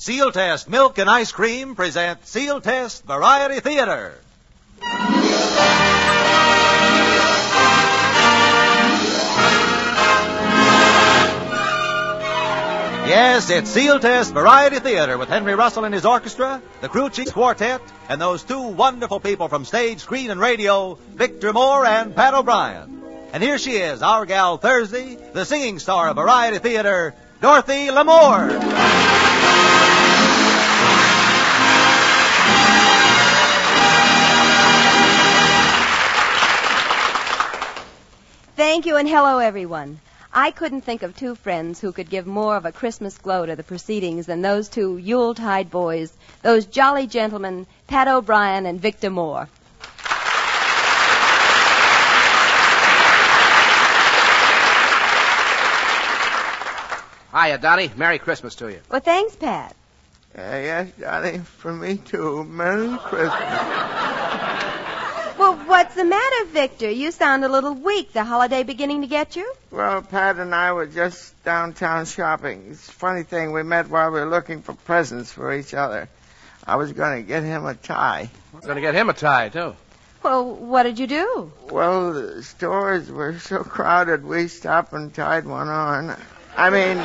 Sealtest Milk and Ice Cream present Sealtest Variety Theater. Yes, it's Sealtest Variety Theater with Henry Russell and his orchestra, the Crew Chiefs Quartet, and those two wonderful people from stage, screen, and radio, Victor Moore and Pat O'Brien. And here she is, our gal Thursday, the singing star of Variety Theater, Dorothy Lamour. Thank you and hello, everyone. I couldn't think of two friends who could give more of a Christmas glow to the proceedings than those two Yuletide boys, those jolly gentlemen, Pat O'Brien and Victor Moore. Hiya, Dottie. Merry Christmas to you. Well, thanks, Pat. Uh, yes, darling, for me too. Merry Christmas. Well, what's the matter, Victor? You sound a little weak. The holiday beginning to get you? Well, Pat and I were just downtown shopping. It's a funny thing. We met while we were looking for presents for each other. I was going to get him a tie. I'm going to get him a tie, too. Well, what did you do? Well, the stores were so crowded, we stopped and tied one on. I mean,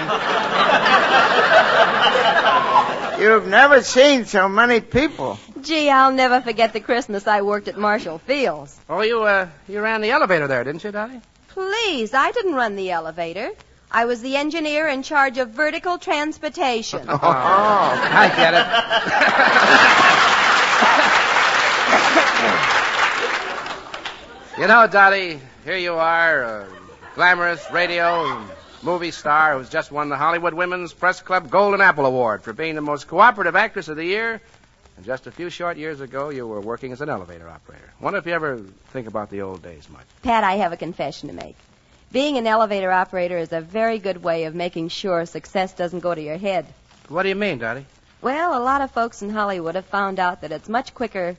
you've never seen so many people. Gee, I'll never forget the Christmas I worked at Marshall Field's. Oh, you, uh, you ran the elevator there, didn't you, Dottie? Please, I didn't run the elevator. I was the engineer in charge of vertical transportation. Oh, I get it. you know, Dottie, here you are, a glamorous radio and movie star who's just won the Hollywood Women's Press Club Golden Apple Award for being the most cooperative actress of the year. And just a few short years ago, you were working as an elevator operator. Wonder if you ever think about the old days much. Pat, I have a confession to make. Being an elevator operator is a very good way of making sure success doesn't go to your head. What do you mean, Dottie? Well, a lot of folks in Hollywood have found out that it's much quicker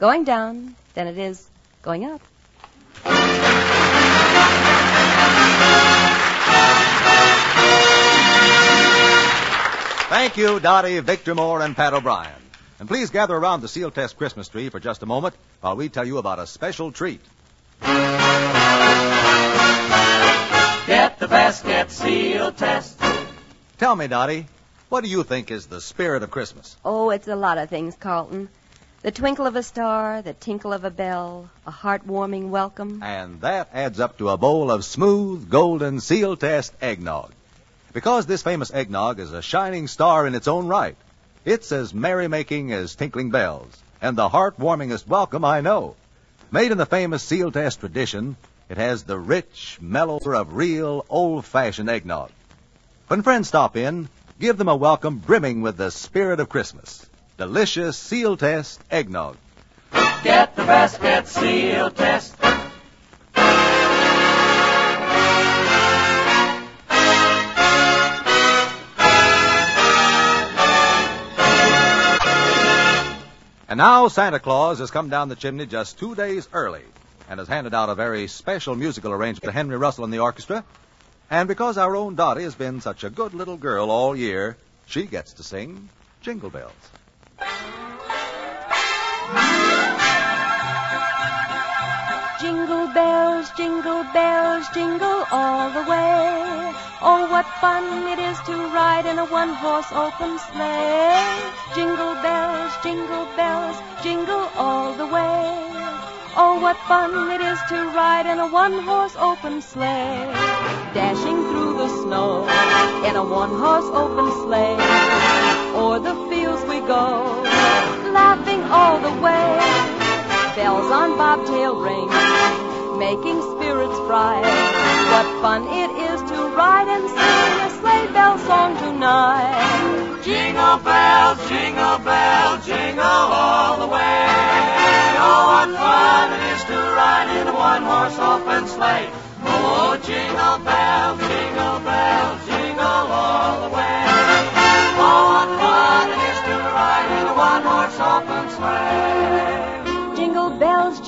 going down than it is going up. Thank you, Dottie, Victor Moore, and Pat O'Brien. And please gather around the Sealtest Christmas tree for just a moment while we tell you about a special treat. Get the best, get Sealtest. Tell me, Dottie, what do you think is the spirit of Christmas? Oh, it's a lot of things, Carlton. The twinkle of a star, the tinkle of a bell, a heartwarming welcome. And that adds up to a bowl of smooth, golden Sealtest eggnog. Because this famous eggnog is a shining star in its own right. It's as merrymaking as tinkling bells, and the heartwarmingest welcome I know. Made in the famous Sealtest tradition, it has the rich, mellow of real, old-fashioned eggnog. When friends stop in, give them a welcome brimming with the spirit of Christmas. Delicious Sealtest eggnog. Get the best, get Sealtest. And now Santa Claus has come down the chimney just two days early and has handed out a very special musical arrangement to Henry Russell and the orchestra. And because our own Dottie has been such a good little girl all year, she gets to sing Jingle Bells. Jingle bells, jingle bells, jingle all the way. Oh, what fun it is to ride in a one horse open sleigh. Jingle bells, jingle bells, jingle all the way. Oh, what fun it is to ride in a one horse open sleigh. Dashing through the snow in a one horse open sleigh. O'er the fields we go, laughing all the way. Bells on bobtail ring, making spirits bright. What fun it is to ride and sing a sleigh bell song tonight. Jingle bells, jingle bells, jingle all the way. Oh, what fun it is to ride in a one-horse open sleigh. Oh, jingle bells, jingle bells, jingle all the way. Oh, what fun it is to ride in a one-horse open sleigh.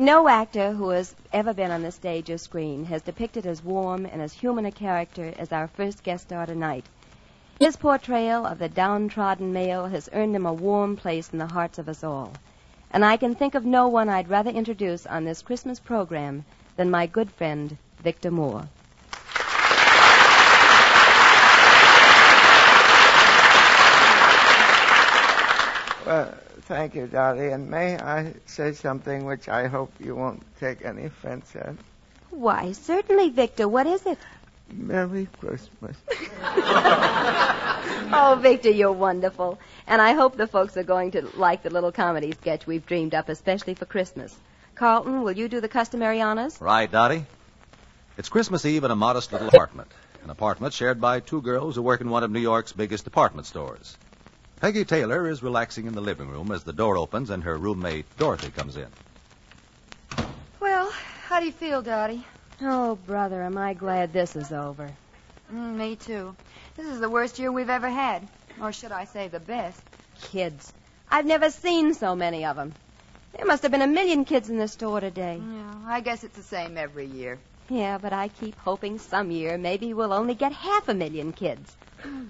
No actor who has ever been on the stage or screen has depicted as warm and as human a character as our first guest star tonight. His portrayal of the downtrodden male has earned him a warm place in the hearts of us all. And I can think of no one I'd rather introduce on this Christmas program than my good friend, Victor Moore. Well, thank you, Dottie. And may I say something which I hope you won't take any offense at? Why, certainly, Victor. What is it? Merry Christmas. Oh, Victor, you're wonderful. And I hope the folks are going to like the little comedy sketch we've dreamed up especially for Christmas. Carlton, will you do the customary honors? Right, Dottie? It's Christmas Eve in a modest little apartment. An apartment shared by two girls who work in one of New York's biggest department stores. Peggy Taylor is relaxing in the living room as the door opens and her roommate, Dorothy, comes in. Well, how do you feel, Dottie? Oh, brother, am I glad this is over. Mm, me too. This is the worst year we've ever had. Or should I say the best? Kids. I've never seen so many of them. There must have been a million kids in the store today. Yeah, I guess it's the same every year. Yeah, but I keep hoping some year maybe we'll only get half a million kids.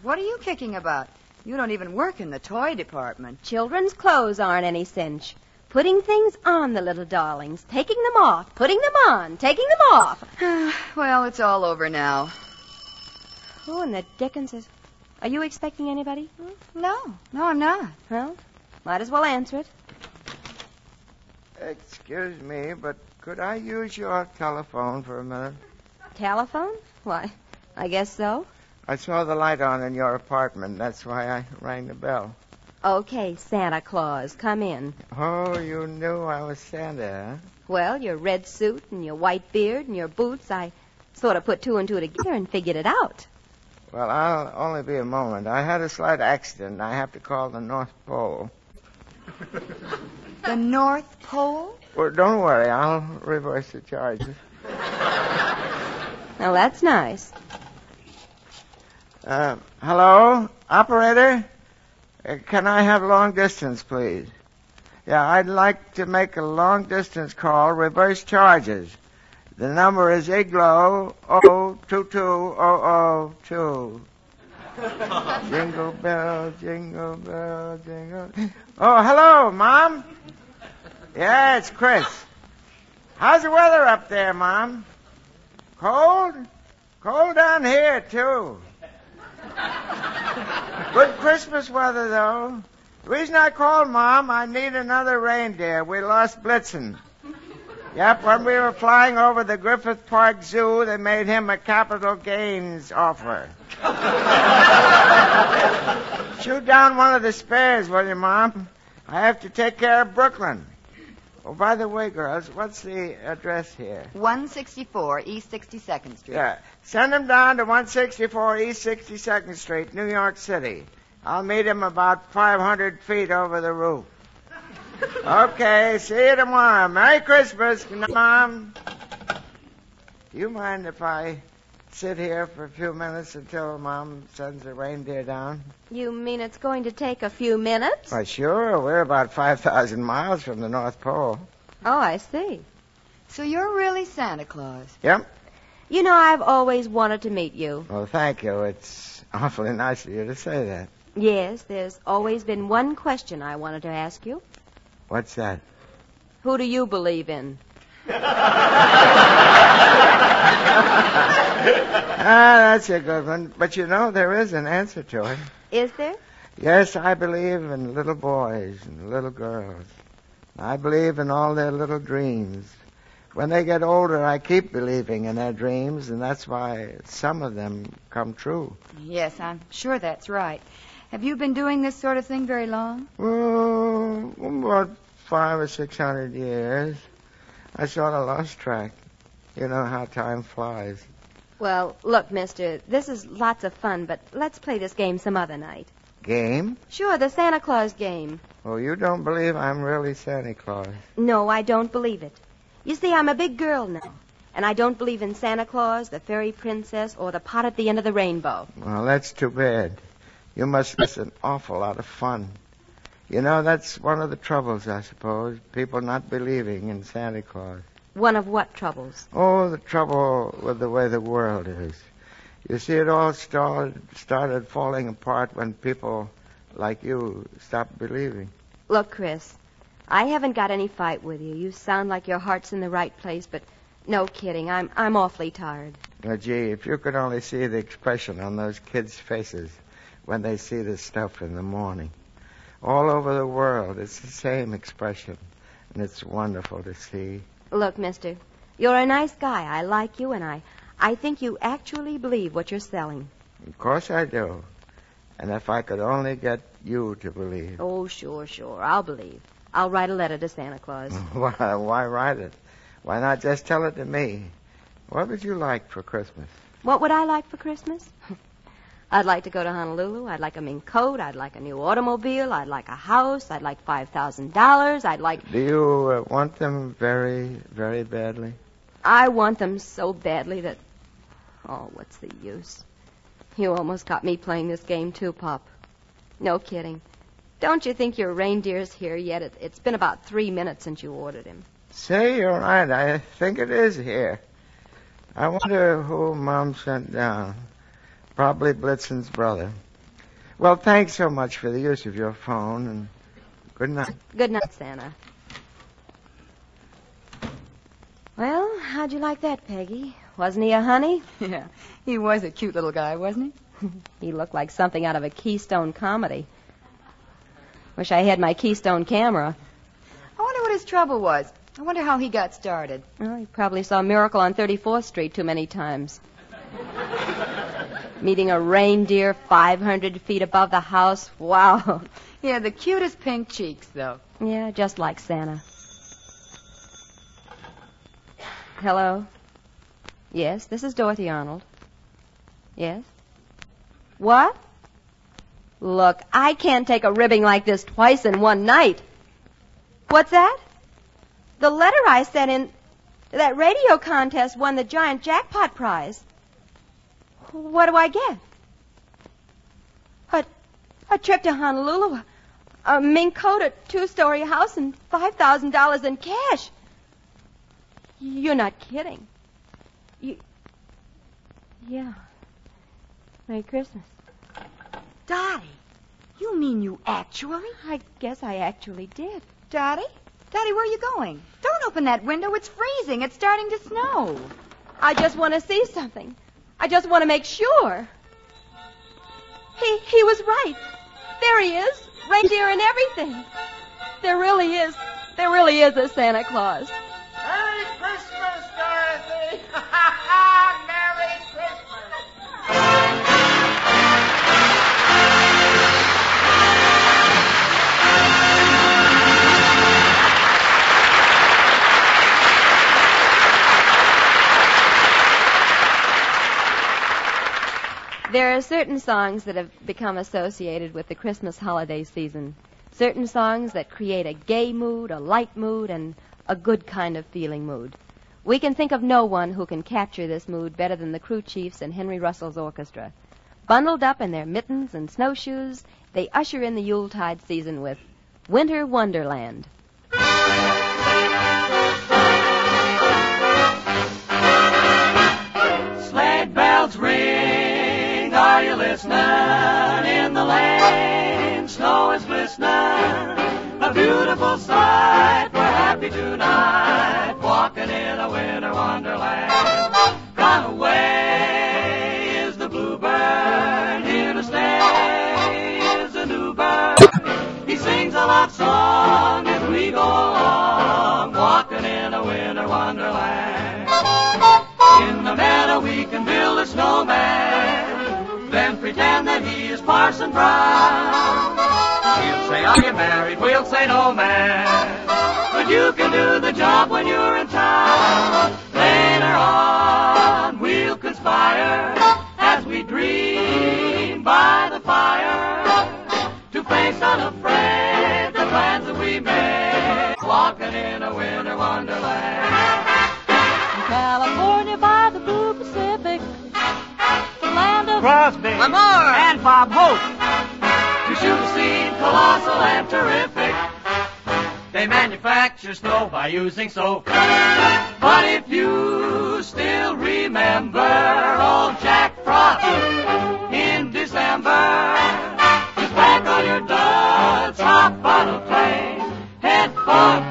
What are you kicking about? You don't even work in the toy department. Children's clothes aren't any cinch. Putting things on the little darlings, taking them off, putting them on, taking them off. well, it's all over now. Who in the dickens is. Are you expecting anybody? No, no, I'm not. Well, might as well answer it. Excuse me, but could I use your telephone for a minute? Telephone? Why, I guess so. I saw the light on in your apartment. That's why I rang the bell. Okay, Santa Claus, come in. Oh, you knew I was Santa, huh? Well, your red suit and your white beard and your boots, I sort of put two and two together and figured it out. Well, I'll only be a moment. I had a slight accident. I have to call the North Pole. The North Pole? Well, don't worry. I'll reverse the charges. Now, that's nice. Uh, hello, operator? Uh, can I have long distance, please? Yeah, I'd like to make a long distance call, reverse charges. The number is Igloo 022002. jingle bell, jingle bell, jingle. Oh, hello, Mom. Yeah, it's Chris. How's the weather up there, Mom? Cold? Cold down here, too. Good Christmas weather, though. The reason I called, Mom, I need another reindeer. We lost Blitzen. Yep, when we were flying over the Griffith Park Zoo, they made him a capital gains offer. Shoot down one of the spares, will you, Mom? I have to take care of Brooklyn. Oh, by the way, girls, what's the address here? 164 East 62nd Street. Yeah. Send him down to 164 East 62nd Street, New York City. I'll meet him about 500 feet over the roof. Okay, see you tomorrow. Merry Christmas, Mom. Do you mind if I sit here for a few minutes until Mom sends the reindeer down? You mean it's going to take a few minutes? Why, sure. We're about 5,000 miles from the North Pole. Oh, I see. So you're really Santa Claus. Yep. You know, I've always wanted to meet you. Well, thank you. It's awfully nice of you to say that. Yes, there's always been one question I wanted to ask you. What's that? Who do you believe in? Ah, that's a good one. But you know, there is an answer to it. Is there? Yes, I believe in little boys and little girls. I believe in all their little dreams. When they get older, I keep believing in their dreams, and that's why some of them come true. Yes, I'm sure that's right. Have you been doing this sort of thing very long? Well, about five or six hundred years. I sort of lost track. You know how time flies. Well, look, mister, this is lots of fun, but let's play this game some other night. Game? Sure, the Santa Claus game. Oh, you don't believe I'm really Santa Claus? No, I don't believe it. You see, I'm a big girl now. And I don't believe in Santa Claus, the fairy princess, or the pot at the end of the rainbow. Well, that's too bad. You must miss an awful lot of fun. You know, that's one of the troubles, I suppose. People not believing in Santa Claus. One of what troubles? Oh, the trouble with the way the world is. You see, it all started, started falling apart when people like you stopped believing. Look, Chris, I haven't got any fight with you. You sound like your heart's in the right place, but no kidding. I'm I'm awfully tired. Now, gee, if you could only see the expression on those kids' faces when they see this stuff in the morning. All over the world, it's the same expression, and it's wonderful to see. Look, mister, you're a nice guy. I like you, and I I think you actually believe what you're selling. Of course I do. And if I could only get you to believe. Oh, sure, sure. I'll believe. I'll write a letter to Santa Claus. Why, why write it? Why not just tell it to me? What would you like for Christmas? What would I like for Christmas? I'd like to go to Honolulu. I'd like a mink coat. I'd like a new automobile. I'd like a house. I'd like five thousand dollars. I'd like. Do you uh, want them very, very badly? I want them so badly that. Oh, what's the use? You almost got me playing this game too, Pop. No kidding. Don't you think your reindeer's here yet? It, it's been about three minutes since you ordered him. Say, you're right. I think it is here. I wonder who Mom sent down. Probably Blitzen's brother. Well, thanks so much for the use of your phone, and good night. Good night, Santa. Well, how'd you like that, Peggy? Wasn't he a honey? Yeah, he was a cute little guy, wasn't he? He looked like something out of a Keystone comedy. Wish I had my Keystone camera. I wonder what his trouble was. I wonder how he got started. Well, he probably saw Miracle on 34th Street too many times. Meeting a reindeer 500 feet above the house. Wow. Yeah, the cutest pink cheeks, though. Yeah, just like Santa. Hello? Yes, this is Dorothy Arnold. Yes? What? Look, I can't take a ribbing like this twice in one night. What's that? The letter I sent in that radio contest won the giant jackpot prize. What do I get? A, a trip to Honolulu, a mink coat, a two-story house, and $5,000 in cash. You're not kidding. You... Yeah. Merry Christmas. Dottie, you mean you actually? I guess I actually did. Dottie? Dottie, where are you going? Don't open that window. It's freezing. It's starting to snow. I just want to see something. I just want to make sure. He he was right. There he is, reindeer and everything. There really is. There really is a Santa Claus. There are certain songs that have become associated with the Christmas holiday season. Certain songs that create a gay mood, a light mood, and a good kind of feeling mood. We can think of no one who can capture this mood better than the Crew Chiefs and Henry Russell's orchestra. Bundled up in their mittens and snowshoes, they usher in the Yuletide season with Winter Wonderland. Are you listening? In the lane, snow is glistening. A beautiful sight, we're happy tonight, walking in a winter wonderland. Gone away is the bluebird, here to stay is a new bird. He sings a love song is Parson Brown. He'll say, oh, are you married? We'll say, no, man. But you can do the job when you're in town. Later on, we'll conspire as we dream by the fire. To face unafraid the plans that we made, walking in a winter wonderland. California by the blue Pacific, Crosby. Lamour. And Bob Hope. To shoot a scene colossal and terrific. They manufacture snow by using soap. But if you still remember old Jack Frost in December, just pack all your duds, hop on a plane, head for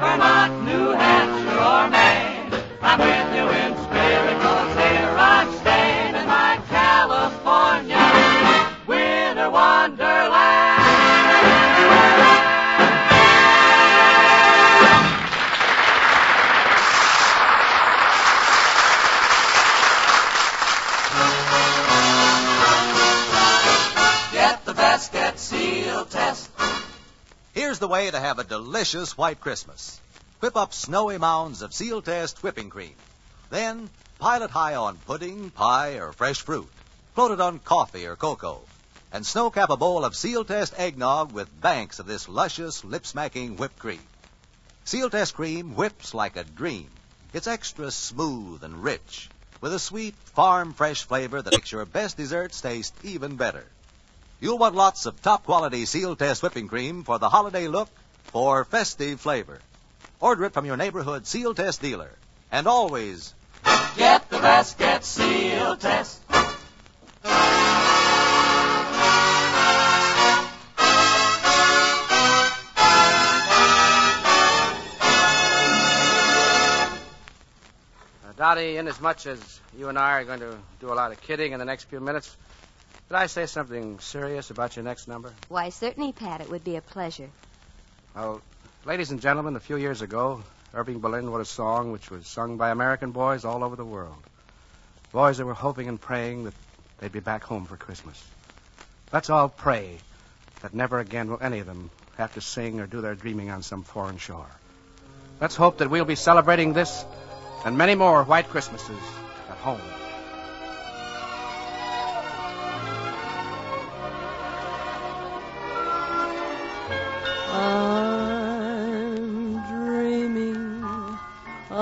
the way to have a delicious white Christmas. Whip up snowy mounds of Sealtest whipping cream. Then pile it high on pudding, pie, or fresh fruit. Float it on coffee or cocoa. And snow cap a bowl of Sealtest eggnog with banks of this luscious, lip smacking whipped cream. Sealtest cream whips like a dream. It's extra smooth and rich, with a sweet, farm fresh flavor that makes your best desserts taste even better. You'll want lots of top quality Sealtest whipping cream for the holiday look for festive flavor. Order it from your neighborhood Sealtest dealer. And always Get the best, get Sealtest. Dottie, inasmuch as you and I are going to do a lot of kidding in the next few minutes, could I say something serious about your next number? Why, certainly, Pat. It would be a pleasure. Well, ladies and gentlemen, a few years ago, Irving Berlin wrote a song which was sung by American boys all over the world. Boys that were hoping and praying that they'd be back home for Christmas. Let's all pray that never again will any of them have to sing or do their dreaming on some foreign shore. Let's hope that we'll be celebrating this and many more white Christmases at home.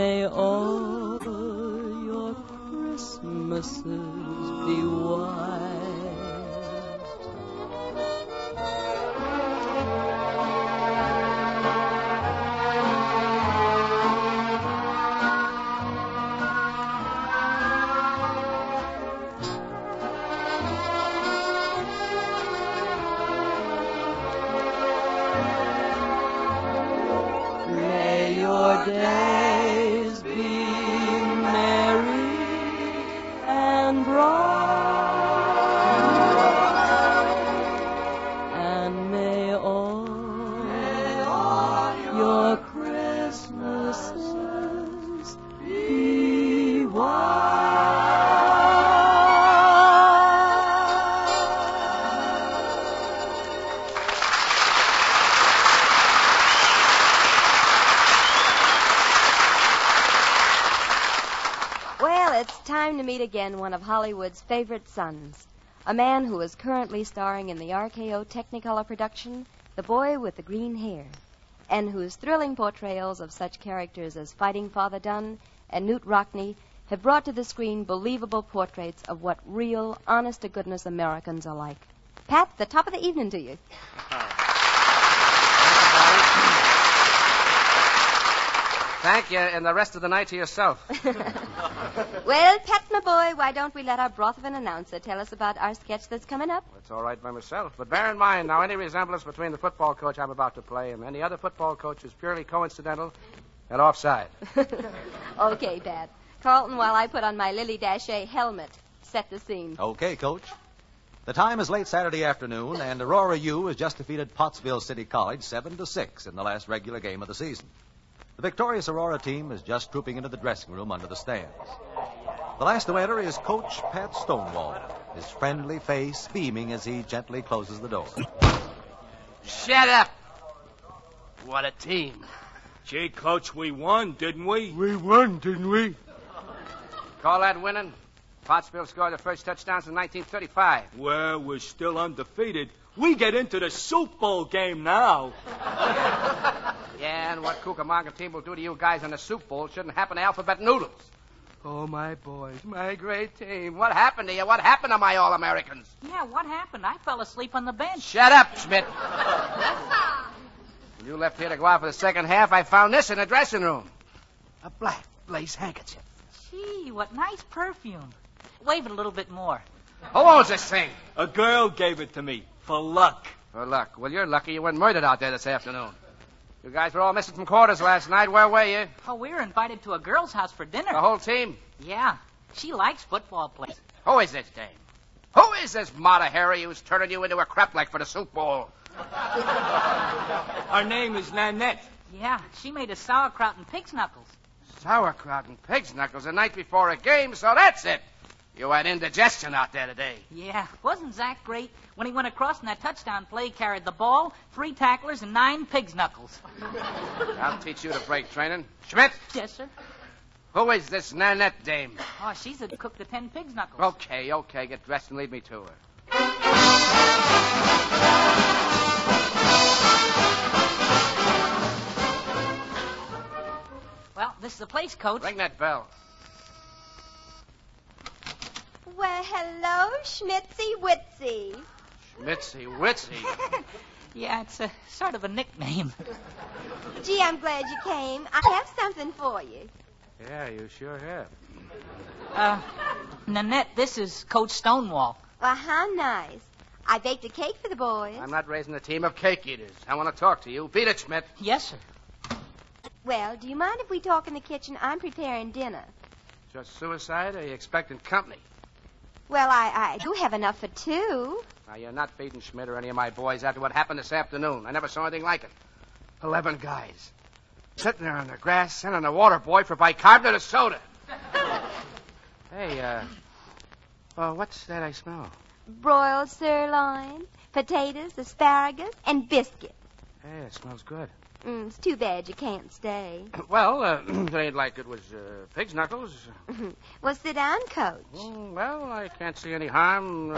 may all again one of Hollywood's favorite sons. A man who is currently starring in the RKO Technicolor production, The Boy with the Green Hair, and whose thrilling portrayals of such characters as Fighting Father Dunn and Knute Rockne have brought to the screen believable portraits of what real, honest to goodness Americans are like. Pat, the top of the evening to you. Thank you, and the rest of the night to yourself. Well, Pat, my boy, why don't we let our broth of an announcer tell us about our sketch that's coming up? It's all right by myself. But bear in mind, now, any resemblance between the football coach I'm about to play and any other football coach is purely coincidental and offside. okay, Pat. Carlton, while I put on my Lily Daché helmet, set the scene. Okay, Coach. The time is late Saturday afternoon, and Aurora U has just defeated Pottsville City College seven to six in the last regular game of the season. The victorious Aurora team is just trooping into the dressing room under the stands. The last to enter is Coach Pat Stonewall, his friendly face beaming as he gently closes the door. Shut up! What a team. Gee, Coach, we won, didn't we? We won, didn't we? Call that winning? Pottsville scored the first touchdowns in 1935. Well, we're still undefeated. We get into the Super Bowl game now. Yeah, and what Cucamonga team will do to you guys in the Super Bowl shouldn't happen to Alphabet Noodles. Oh, my boys, my great team. What happened to you? What happened to my All Americans? Yeah, what happened? I fell asleep on the bench. Shut up, Schmidt. when you left here to go out for the second half, I found this in the dressing room a black lace handkerchief. Gee, what nice perfume. Wave it a little bit more. Who owns this thing? A girl gave it to me for luck. For luck. Well, you're lucky you weren't murdered out there this afternoon. You guys were all missing from quarters last night. Where were you? Oh, we were invited to a girl's house for dinner. The whole team? Yeah, she likes football players. Who is this dame? Who is this Mata Hari who's turning you into a crap like for the soup Bowl? Our name is Nanette. Yeah, she made us sauerkraut and pig's knuckles. Sauerkraut and pig's knuckles the night before a game, so that's it. You had indigestion out there today. Yeah, wasn't Zach great? When he went across in that touchdown play, carried the ball, three tacklers, and nine pig's knuckles. I'll teach you to break training. Schmidt, Yes, sir. who is this Nanette dame? Oh, she's the cook the ten pig's knuckles. Okay, okay, get dressed and lead me to her. Well, this is the place, Coach. Ring that bell. Well, hello, Schmitzy Witsy. Schmitzy Witsy. yeah, it's a sort of a nickname. Gee, I'm glad you came. I have something for you. Yeah, you sure have. Uh, Nanette, this is Coach Stonewall. Well, how nice. I baked a cake for the boys. I'm not raising a team of cake eaters. I want to talk to you. Beat it, Schmidt. Yes, sir. Well, do you mind if we talk in the kitchen? I'm preparing dinner. Just suicide, or are you expecting company? Well, I, I do have enough for two. Now, you're not beating Schmidt or any of my boys after what happened this afternoon. I never saw anything like it. Eleven guys. Sitting there on the grass, sending a water boy for bicarbonate of soda. hey, uh. Oh, what's that I smell? Broiled sirloin, potatoes, asparagus, and biscuit. Hey, it smells good. Mm, it's too bad you can't stay. Well, uh, it ain't like it was uh, pig's knuckles. well, sit down, Coach. Mm, well, I can't see any harm. Uh...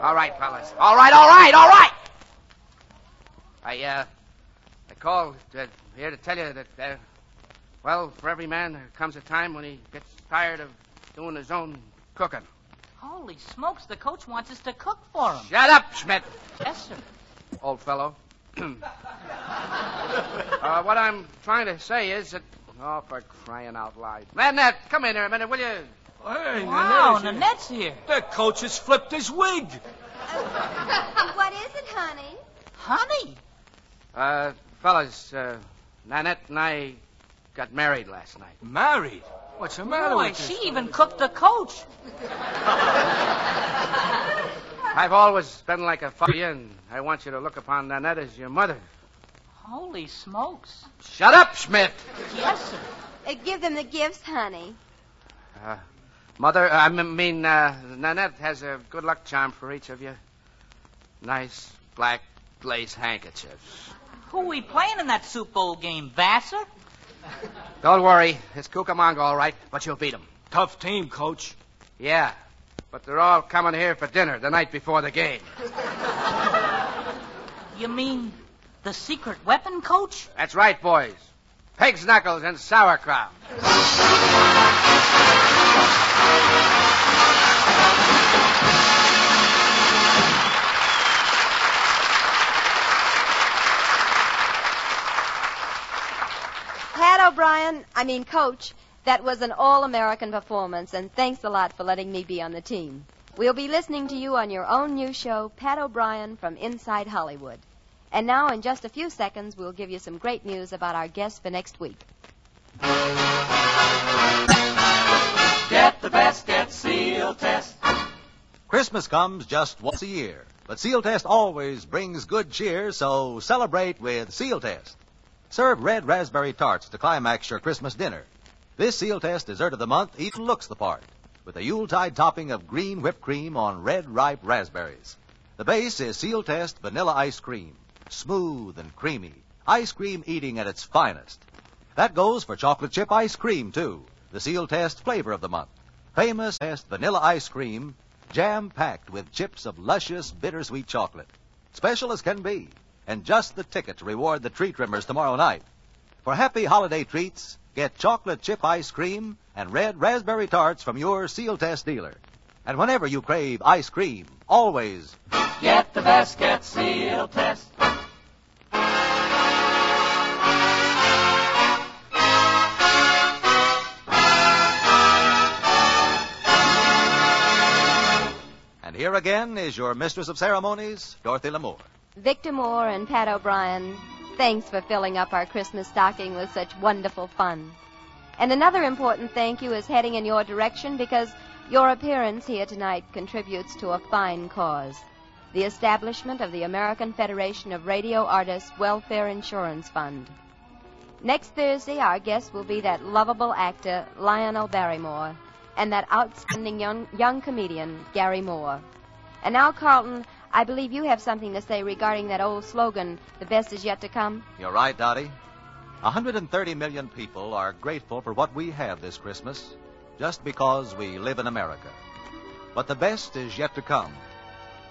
All right, fellas. All right, all right, all right. I uh, I called uh, here to tell you that, uh, well, for every man there comes a time when he gets tired of doing his own cooking. Holy smokes, the coach wants us to cook for him. Shut up, Schmidt. Yes, sir. old fellow. uh, what I'm trying to say is that. Oh, for crying out loud. Nanette, come in here a minute, will you? Hey, Wow, Nanette. Nanette's here. The coach has flipped his wig. what is it, honey? Honey. Uh, fellas, uh, Nanette and I got married last night. Married? What's the matter Boy, with this? she even cooked the coach. I've always been like a father, and I want you to look upon Nanette as your mother. Holy smokes. Shut up, Schmidt! Yes, sir. Uh, give them the gifts, honey. Uh, mother, I m- mean, uh, Nanette has a good luck charm for each of you. Nice black lace handkerchiefs. Who are we playing in that Super Bowl game, Vassar? Don't worry, it's Cucamonga, all right, but you'll beat him. Tough team, coach. Yeah, but they're all coming here for dinner the night before the game. You mean the secret weapon, Coach? That's right, boys. Pig's knuckles and sauerkraut. Pat O'Brien, I mean, Coach, that was an all American performance, and thanks a lot for letting me be on the team. We'll be listening to you on your own new show, Pat O'Brien from Inside Hollywood. And now, in just a few seconds, we'll give you some great news about our guest for next week. Get the best, get Sealtest. Christmas comes just once a year, but Sealtest always brings good cheer, so celebrate with Sealtest. Serve red raspberry tarts to climax your Christmas dinner. This Sealtest dessert of the month even looks the part, with a Yuletide topping of green whipped cream on red ripe raspberries. The base is Sealtest vanilla ice cream, smooth and creamy, ice cream eating at its finest. That goes for chocolate chip ice cream, too, the Sealtest flavor of the month. Famous Test vanilla ice cream, jam packed with chips of luscious, bittersweet chocolate. Special as can be, and just the ticket to reward the tree trimmers tomorrow night. For happy holiday treats, get chocolate chip ice cream and red raspberry tarts from your Sealtest dealer. And whenever you crave ice cream, always Get the best, get Sealtest. And here again is your mistress of ceremonies, Dorothy Lamour. Victor Moore and Pat O'Brien, thanks for filling up our Christmas stocking with such wonderful fun. And another important thank you is heading in your direction because your appearance here tonight contributes to a fine cause the establishment of the American Federation of Radio Artists Welfare Insurance Fund. Next Thursday, our guest will be that lovable actor, Lionel Barrymore, and that outstanding young, young comedian, Garry Moore. And now, Carlton, I believe you have something to say regarding that old slogan, the best is yet to come. You're right, Dottie. 130 million people are grateful for what we have this Christmas just because we live in America. But the best is yet to come.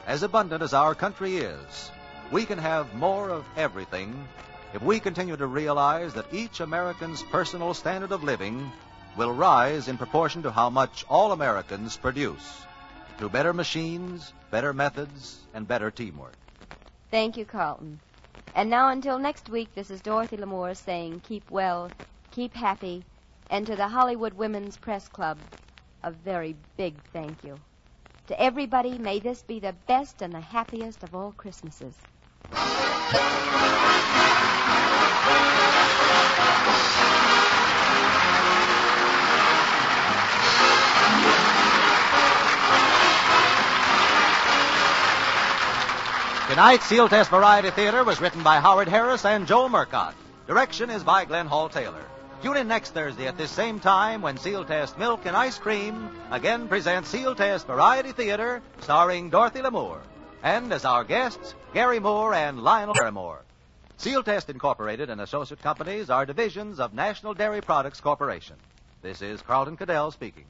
As abundant as our country is, we can have more of everything if we continue to realize that each American's personal standard of living will rise in proportion to how much all Americans produce through better machines, better methods, and better teamwork. Thank you, Carlton. And now, until next week, this is Dorothy Lamour saying keep well, keep happy, and to the Hollywood Women's Press Club, a very big thank you. To everybody, may this be the best and the happiest of all Christmases. Tonight's Sealtest Variety Theater was written by Howard Harris and Joel Murcott. Direction is by Glenn Hall Taylor. Tune in next Thursday at this same time when Sealtest Milk and Ice Cream again presents Sealtest Variety Theater starring Dorothy Lamour. And as our guests, Garry Moore and Lionel Barrymore. Sealtest Incorporated and associate companies are divisions of National Dairy Products Corporation. This is Carlton KaDell speaking.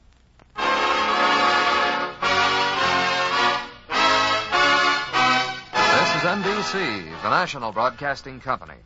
NBC, the national broadcasting company.